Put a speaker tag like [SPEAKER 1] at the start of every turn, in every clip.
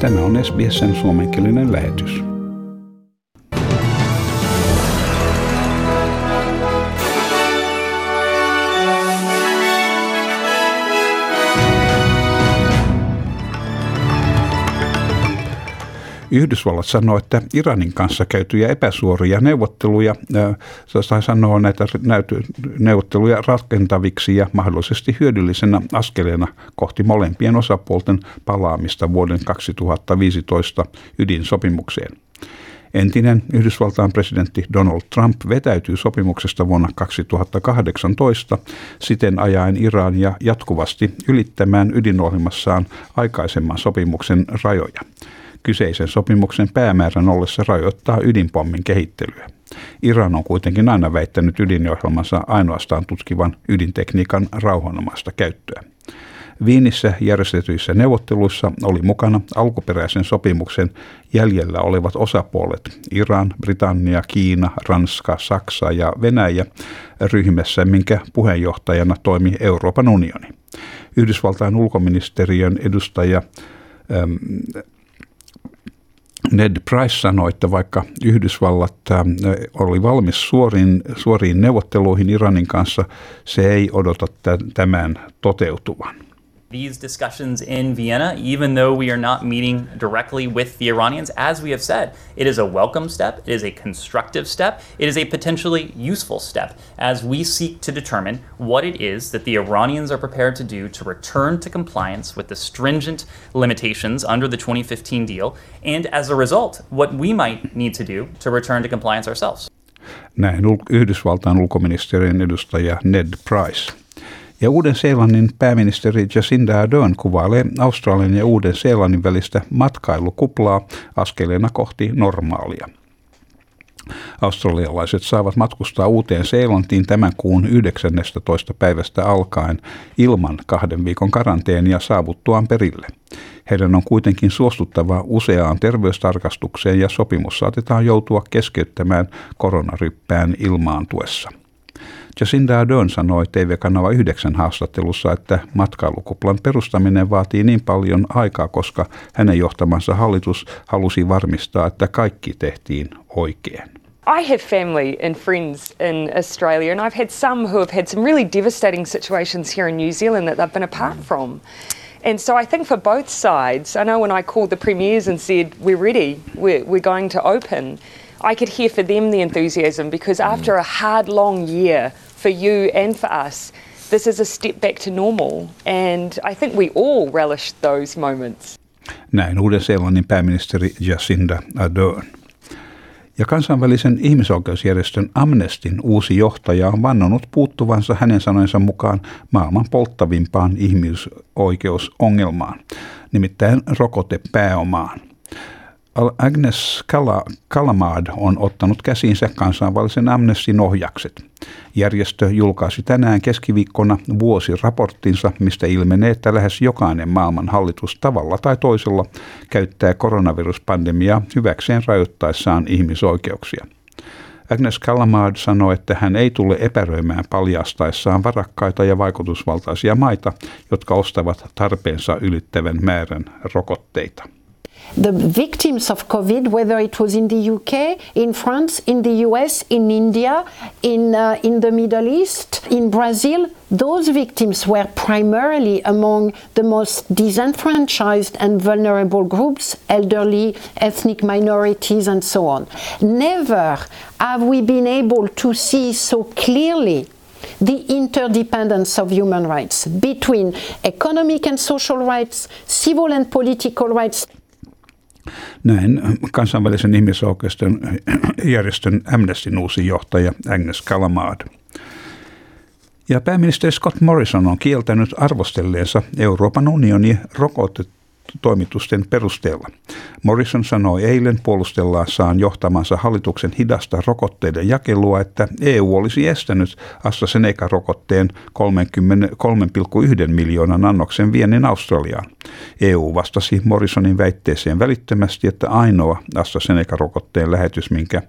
[SPEAKER 1] Tämä on SBSn suomenkielinen lähetys. Yhdysvallat sanoo, että Iranin kanssa käytyjä epäsuoria neuvotteluja, tai sanoo näitä neuvotteluja rakentaviksi ja mahdollisesti hyödyllisenä askeleena kohti molempien osapuolten palaamista vuoden 2015 ydinsopimukseen. Entinen Yhdysvaltain presidentti Donald Trump vetäytyy sopimuksesta vuonna 2018 siten ajaen Irania jatkuvasti ylittämään ydinohjelmassaan aikaisemman sopimuksen rajoja kyseisen sopimuksen päämäärän ollessa rajoittaa ydinpommin kehittelyä. Iran on kuitenkin aina väittänyt ydinohjelmansa ainoastaan tutkivan ydintekniikan rauhanomaista käyttöä. Viinissä järjestetyissä neuvotteluissa oli mukana alkuperäisen sopimuksen jäljellä olevat osapuolet Iran, Britannia, Kiina, Ranska, Saksa ja Venäjä ryhmässä, minkä puheenjohtajana toimi Euroopan unioni. Yhdysvaltain ulkoministeriön edustaja Ned Price sanoi, että vaikka Yhdysvallat oli valmis suoriin, suoriin neuvotteluihin Iranin kanssa, se ei odota tämän toteutuvan.
[SPEAKER 2] These discussions in Vienna, even though we are not meeting directly with the Iranians. As we have said, it is a welcome step, it is a constructive step, it is a potentially useful step as we seek to determine what it is that the Iranians are prepared to do to return to compliance with the stringent limitations under the 2015 deal, and as a result, what we might need to do to return to compliance ourselves.
[SPEAKER 1] Näin Yhdysvaltain ulkoministeriön edustaja Ned Price. Ja Uuden-Seelannin pääministeri Jacinda Ardern kuvailee Australian ja Uuden-Seelannin välistä matkailukuplaa askeleena kohti normaalia. Australialaiset saavat matkustaa uuteen Seelantiin tämän kuun 19. päivästä alkaen ilman kahden viikon karanteenia saavuttuaan perille. Heidän on kuitenkin suostuttava useaan terveystarkastukseen ja sopimus saatetaan joutua keskeyttämään koronaryppään ilmaantuessa. Jacinda Ardern sanoi TV-kanava 9 haastattelussa, että matkailukuplan perustaminen vaatii niin paljon aikaa, koska hänen johtamansa hallitus halusi varmistaa, että kaikki tehtiin oikein.
[SPEAKER 3] I have family and friends in Australia, and I've had some who have had some really devastating situations here in New Zealand that they've been apart from. And so I think for both sides, I know when I called the premiers and said, We're ready, we're, we're going to open, I could hear for them the enthusiasm because after a hard, long year, for you and for us, this is a step back to normal. And I think we all relish those moments.
[SPEAKER 1] Näin Uuden-Seelannin pääministeri Jacinda Ardern. Ja kansainvälisen ihmisoikeusjärjestön Amnestin uusi johtaja on vannonut puuttuvansa hänen sanojensa mukaan maailman polttavimpaan ihmisoikeusongelmaan, nimittäin rokotepääomaan – Agnes Kalamad on ottanut käsiinsä kansainvälisen Amnestin ohjakset. Järjestö julkaisi tänään keskiviikkona vuosiraporttinsa, mistä ilmenee, että lähes jokainen maailman hallitus tavalla tai toisella käyttää koronaviruspandemiaa hyväkseen rajoittaessaan ihmisoikeuksia. Agnes Kalamad sanoi, että hän ei tule epäröimään paljastaessaan varakkaita ja vaikutusvaltaisia maita, jotka ostavat tarpeensa ylittävän määrän rokotteita.
[SPEAKER 4] The victims of COVID, whether it was in the UK, in France, in the US, in India, in, uh, in the Middle East, in Brazil, those victims were primarily among the most disenfranchised and vulnerable groups, elderly, ethnic minorities, and so on. Never have we been able to see so clearly the interdependence of human rights between economic and social rights, civil and political rights.
[SPEAKER 1] Näin kansainvälisen ihmisoikeusten järjestön Amnestyn uusi johtaja Agnes Kalamad. Ja pääministeri Scott Morrison on kieltänyt arvostelleensa Euroopan unionin rokotet toimitusten perusteella. Morrison sanoi eilen puolustellassaan johtamansa hallituksen hidasta rokotteiden jakelua, että EU olisi estänyt AstraZeneca-rokotteen 3,1 miljoonan annoksen viennin Australiaan. EU vastasi Morrisonin väitteeseen välittömästi, että ainoa AstraZeneca-rokotteen lähetys, minkä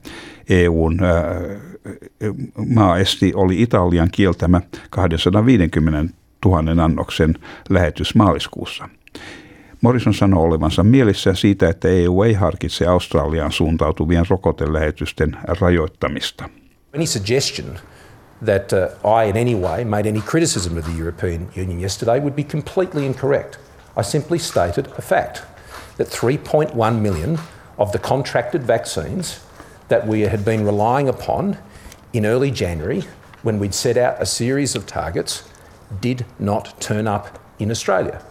[SPEAKER 1] EUn ää, maa esti, oli Italian kieltämä 250 000 annoksen lähetys maaliskuussa. Morrison sanoo olevansa mielissään siitä, että EU ei harkitse Australiaan suuntautuvien rokotelähetysten rajoittamista.
[SPEAKER 5] Any suggestion that uh, I in any way made any criticism of the European Union yesterday would be completely incorrect. I simply stated a fact that 3.1 million of the contracted vaccines that we had been relying upon in early January when we'd set out a series of targets did not turn up in Australia.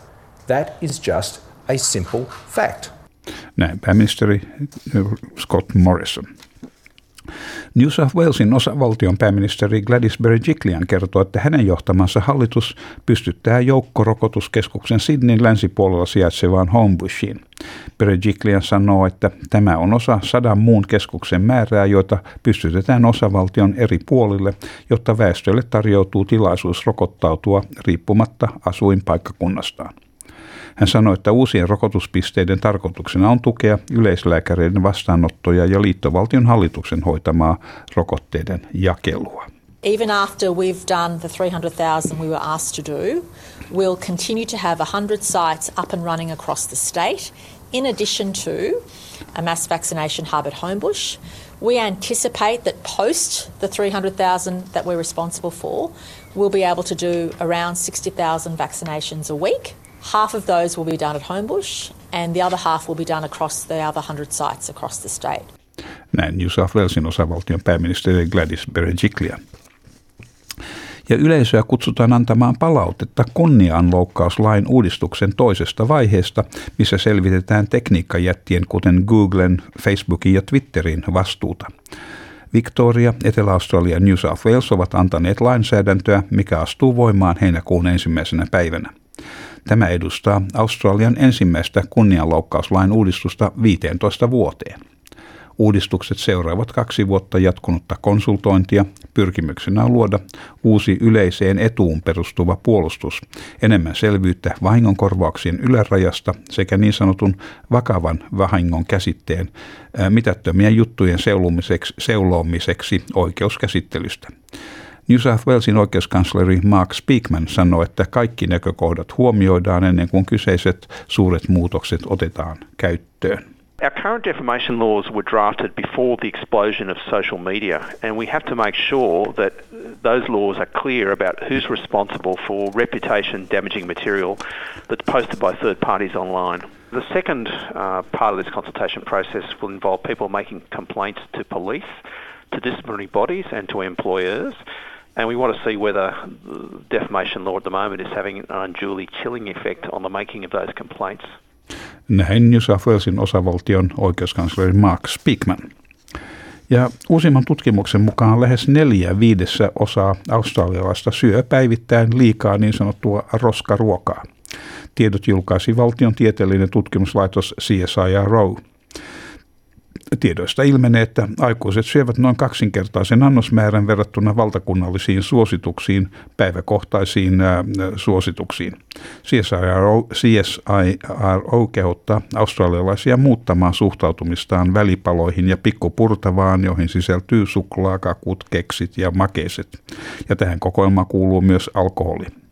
[SPEAKER 5] That is just a simple fact.
[SPEAKER 1] Näin pääministeri Scott Morrison. New South Walesin osavaltion pääministeri Gladys Berejiklian kertoo, että hänen johtamansa hallitus pystyttää joukkorokotuskeskuksen Sydneyn länsipuolella sijaitsevaan Homebushiin. Berejiklian sanoo, että tämä on osa sadan muun keskuksen määrää, joita pystytetään osavaltion eri puolille, jotta väestölle tarjoutuu tilaisuus rokottautua riippumatta asuinpaikkakunnastaan. Hän sanoi, että uusien rokotuspisteiden tarkoituksena on tukea yleislääkäreiden vastaanottoja ja liittovaltion hallituksen hoitamaa rokotteiden jakelua.
[SPEAKER 6] Even after we've done the 300,000 we were asked to do, we'll continue to have 100 sites up and running across the state, in addition to a mass vaccination hub at Homebush. We anticipate that post the 300,000 that we're responsible for, we'll be able to do around 60,000 vaccinations a week. Half of those will be done at Homebush, and the other half will be done across the other 100 sites across the state.
[SPEAKER 1] Näin New South Walesin osavaltion pääministeri Gladys Berejiklian. Ja yleisöä kutsutaan antamaan palautetta kunnianloukkauslain uudistuksen toisesta vaiheesta, missä selvitetään tekniikkajättien kuten Googlen, Facebookin ja Twitterin vastuuta. Victoria, Etelä-Australia ja New South Wales ovat antaneet lainsäädäntöä, mikä astuu voimaan heinäkuun ensimmäisenä päivänä. Tämä edustaa Australian ensimmäistä kunnianloukkauslain uudistusta 15 vuoteen. Uudistukset seuraavat kaksi vuotta jatkunutta konsultointia. Pyrkimyksenä on luoda uusi yleiseen etuun perustuva puolustus, enemmän selvyyttä vahingonkorvauksien ylärajasta sekä niin sanotun vakavan vahingon käsitteen mitättömien juttujen seulomiseksi oikeuskäsittelystä. New South Walesin oikeuskansleri Mark Speakman sanoi, että kaikki näkökohdat huomioidaan ennen kuin kyseiset suuret muutokset otetaan käyttöön.
[SPEAKER 7] Our current defamation laws were drafted before the explosion of social media, and we have to make sure that those laws are clear about who's responsible for reputation damaging material that's posted by third parties online. The second uh, part of this consultation process will involve people making complaints to police, to disciplinary bodies, and to employers. And we want to see whether the defamation law at the moment is having an unduly chilling effect on the making of those complaints.
[SPEAKER 1] Näin New South Walesin osavaltion oikeuskansleri Mark Speakman. Ja uusimman tutkimuksen mukaan lähes neljä viidessä osaa australialaista syö päivittäin liikaa niin sanottua roskaruokaa. Tiedot julkaisi valtion tieteellinen tutkimuslaitos CSIRO. Tiedoista ilmenee, että aikuiset syövät noin kaksinkertaisen annosmäärän verrattuna valtakunnallisiin suosituksiin, päiväkohtaisiin ää, suosituksiin. CSIRO, CSIRO kehottaa australialaisia muuttamaan suhtautumistaan välipaloihin ja pikkupurtavaan, joihin sisältyy suklaa, kakut, keksit ja makeiset. Ja tähän kokoelmaan kuuluu myös alkoholi.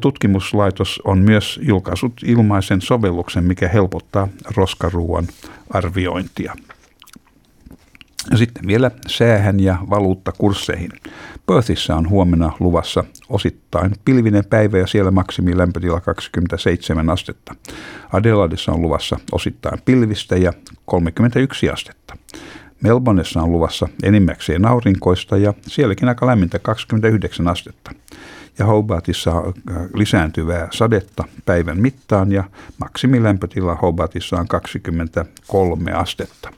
[SPEAKER 1] Tutkimuslaitos on myös julkaissut ilmaisen sovelluksen, mikä helpottaa roskaruuan arviointia. Sitten vielä säähän ja valuuttakursseihin. Perthissä on huomenna luvassa osittain pilvinen päivä ja siellä maksimilämpötila 27 astetta. Adelaidessa on luvassa osittain pilvistä ja 31 astetta. Melbourneissa on luvassa enimmäkseen aurinkoista ja sielläkin aika lämmintä 29 astetta ja Hobartissa äh, lisääntyvää sadetta päivän mittaan ja maksimilämpötila Hobartissa on 23 astetta.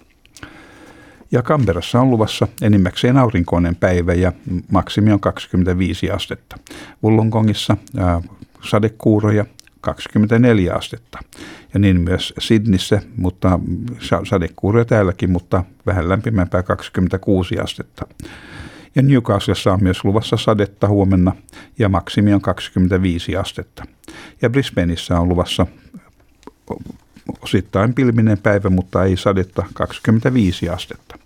[SPEAKER 1] Ja Kamperassa on luvassa enimmäkseen aurinkoinen päivä ja maksimi on 25 astetta. Wollongongissa äh, sadekuuroja 24 astetta. Ja niin myös Sydnissä, mutta sadekuuroja täälläkin, mutta vähän lämpimämpää 26 astetta. Ja Newcastlessa on myös luvassa sadetta huomenna ja maksimi on 25 astetta. Ja Brisbaneissa on luvassa osittain pilminen päivä, mutta ei sadetta 25 astetta.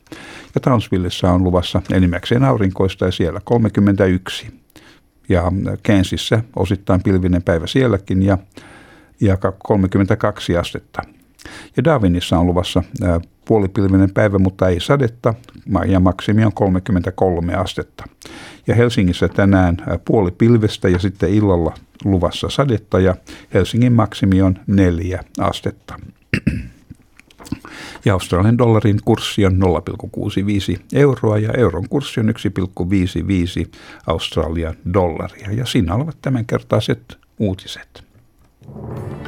[SPEAKER 1] Ja Townsvillessä on luvassa enimmäkseen aurinkoista ja siellä 31. Ja Kansissa osittain pilvinen päivä sielläkin ja ja 32 astetta. Ja Darwinissa on luvassa puolipilvinen päivä, mutta ei sadetta, ja maksimi on 33 astetta. Ja Helsingissä tänään puolipilvestä ja sitten illalla luvassa sadetta, ja Helsingin maksimi on 4 astetta. Ja Australian dollarin kurssi on 0,65 euroa ja euron kurssi on 1,55 Australian dollaria. Ja siinä olivat tämänkertaiset uutiset. Haluatko